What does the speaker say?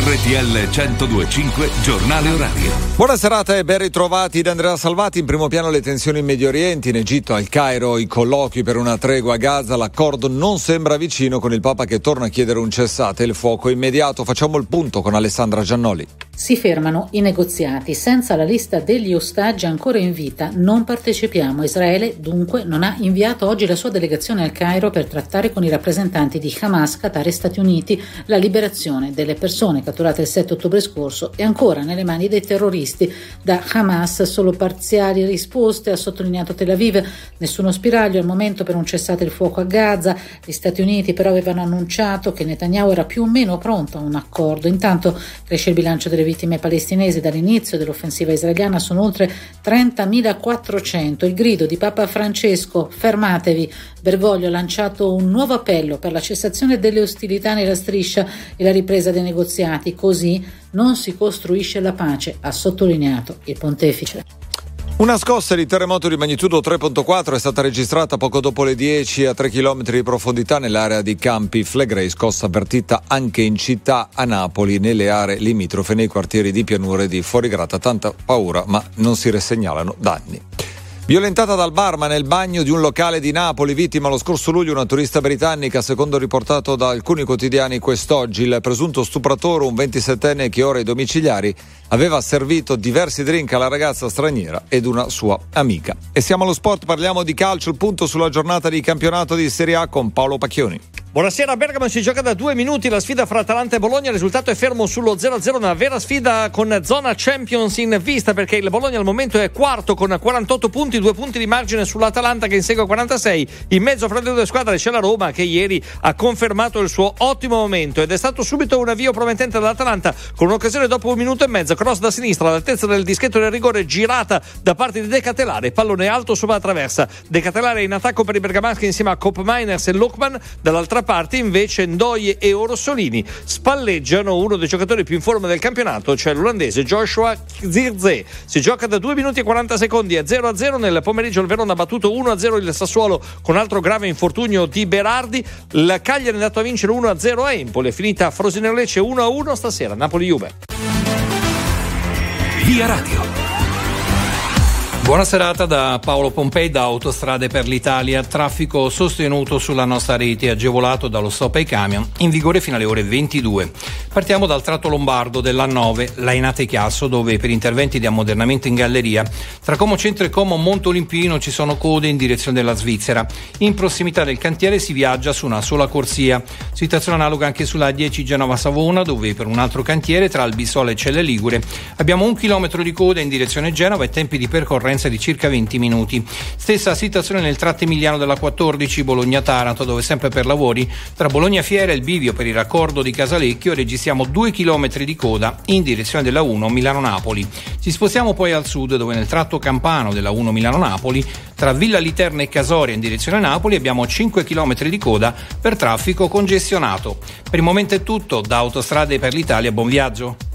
RTL 1025 Giornale Orario. Buona serata e ben ritrovati da Andrea Salvati. In primo piano le tensioni in Medio Oriente, in Egitto, al Cairo, i colloqui per una tregua a Gaza. L'accordo non sembra vicino con il Papa che torna a chiedere un cessate il fuoco immediato. Facciamo il punto con Alessandra Giannoli. Si fermano i negoziati. Senza la lista degli ostaggi ancora in vita non partecipiamo. Israele dunque non ha inviato oggi la sua delegazione al Cairo per trattare con i rappresentanti di Hamas, Qatar e Stati Uniti la liberazione delle persone catturate il 7 ottobre scorso e ancora nelle mani dei terroristi. Da Hamas solo parziali risposte, ha sottolineato Tel Aviv. Nessuno spiraglio al momento per un cessate il fuoco a Gaza. Gli Stati Uniti però avevano annunciato che Netanyahu era più o meno pronto a un accordo. Intanto cresce il bilancio delle vittime palestinesi dall'inizio dell'offensiva israeliana sono oltre 30.400. Il grido di Papa Francesco, fermatevi. Bergoglio ha lanciato un nuovo appello per la cessazione delle ostilità nella striscia e la ripresa dei negoziati. Così non si costruisce la pace, ha sottolineato il pontefice. Una scossa di terremoto di magnitudo 3.4 è stata registrata poco dopo le 10 a 3 km di profondità nell'area di Campi Flegrei, scossa avvertita anche in città a Napoli, nelle aree limitrofe nei quartieri di pianure di Fuorigrata. Tanta paura, ma non si resegnalano danni. Violentata dal barman nel bagno di un locale di Napoli, vittima lo scorso luglio una turista britannica, secondo riportato da alcuni quotidiani quest'oggi. Il presunto stupratore, un 27enne che ora ai domiciliari, aveva servito diversi drink alla ragazza straniera ed una sua amica. E siamo allo sport, parliamo di calcio, il punto sulla giornata di campionato di Serie A con Paolo Pacchioni. Buonasera, Bergamo si gioca da due minuti la sfida fra Atalanta e Bologna, il risultato è fermo sullo 0-0, una vera sfida con zona Champions in vista perché il Bologna al momento è quarto con 48 punti, due punti di margine sull'Atalanta che insegue 46, in mezzo fra le due squadre c'è la Roma che ieri ha confermato il suo ottimo momento ed è stato subito un avvio promettente dall'Atalanta con un'occasione dopo un minuto e mezzo, cross da sinistra all'altezza del dischetto del rigore girata da parte di De Catelare, pallone alto sopra la traversa, De Catelare in attacco per i bergamaschi insieme a Cop Miners e Lokman, dall'altra parte invece Ndoye e Orsolini spalleggiano uno dei giocatori più in forma del campionato, cioè l'olandese Joshua Zirze. Si gioca da 2 minuti e 40 secondi a 0 a 0. Nel pomeriggio il Verona ha battuto 1 a 0 il Sassuolo con altro grave infortunio di Berardi. La Cagliari è andato a vincere 1 a 0 a Empoli. È finita a Frosinone Lecce 1 a 1 stasera. Napoli-Juve. Via Radio. Buona serata da Paolo Pompei da Autostrade per l'Italia. Traffico sostenuto sulla nostra rete, agevolato dallo stop ai camion, in vigore fino alle ore 22. Partiamo dal tratto lombardo dell'A9, Lainate Chiasso, dove per interventi di ammodernamento in galleria, tra Como Centro e Como Monte Olimpino ci sono code in direzione della Svizzera. In prossimità del cantiere si viaggia su una sola corsia. Situazione analoga anche sulla 10 Genova-Savona, dove per un altro cantiere tra Albissola e Celle Ligure abbiamo un chilometro di coda in direzione Genova e tempi di percorrenza di circa 20 minuti. Stessa situazione nel tratto emiliano della 14 Bologna-Taranto, dove sempre per lavori tra Bologna Fiera e il bivio per il raccordo di Casalecchio registriamo 2 km di coda in direzione della 1 Milano-Napoli. Ci spostiamo poi al sud, dove nel tratto campano della 1 Milano-Napoli, tra Villa Literna e Casoria in direzione Napoli, abbiamo 5 km di coda per traffico congestionato. Per il momento è tutto, da Autostrade per l'Italia, buon viaggio.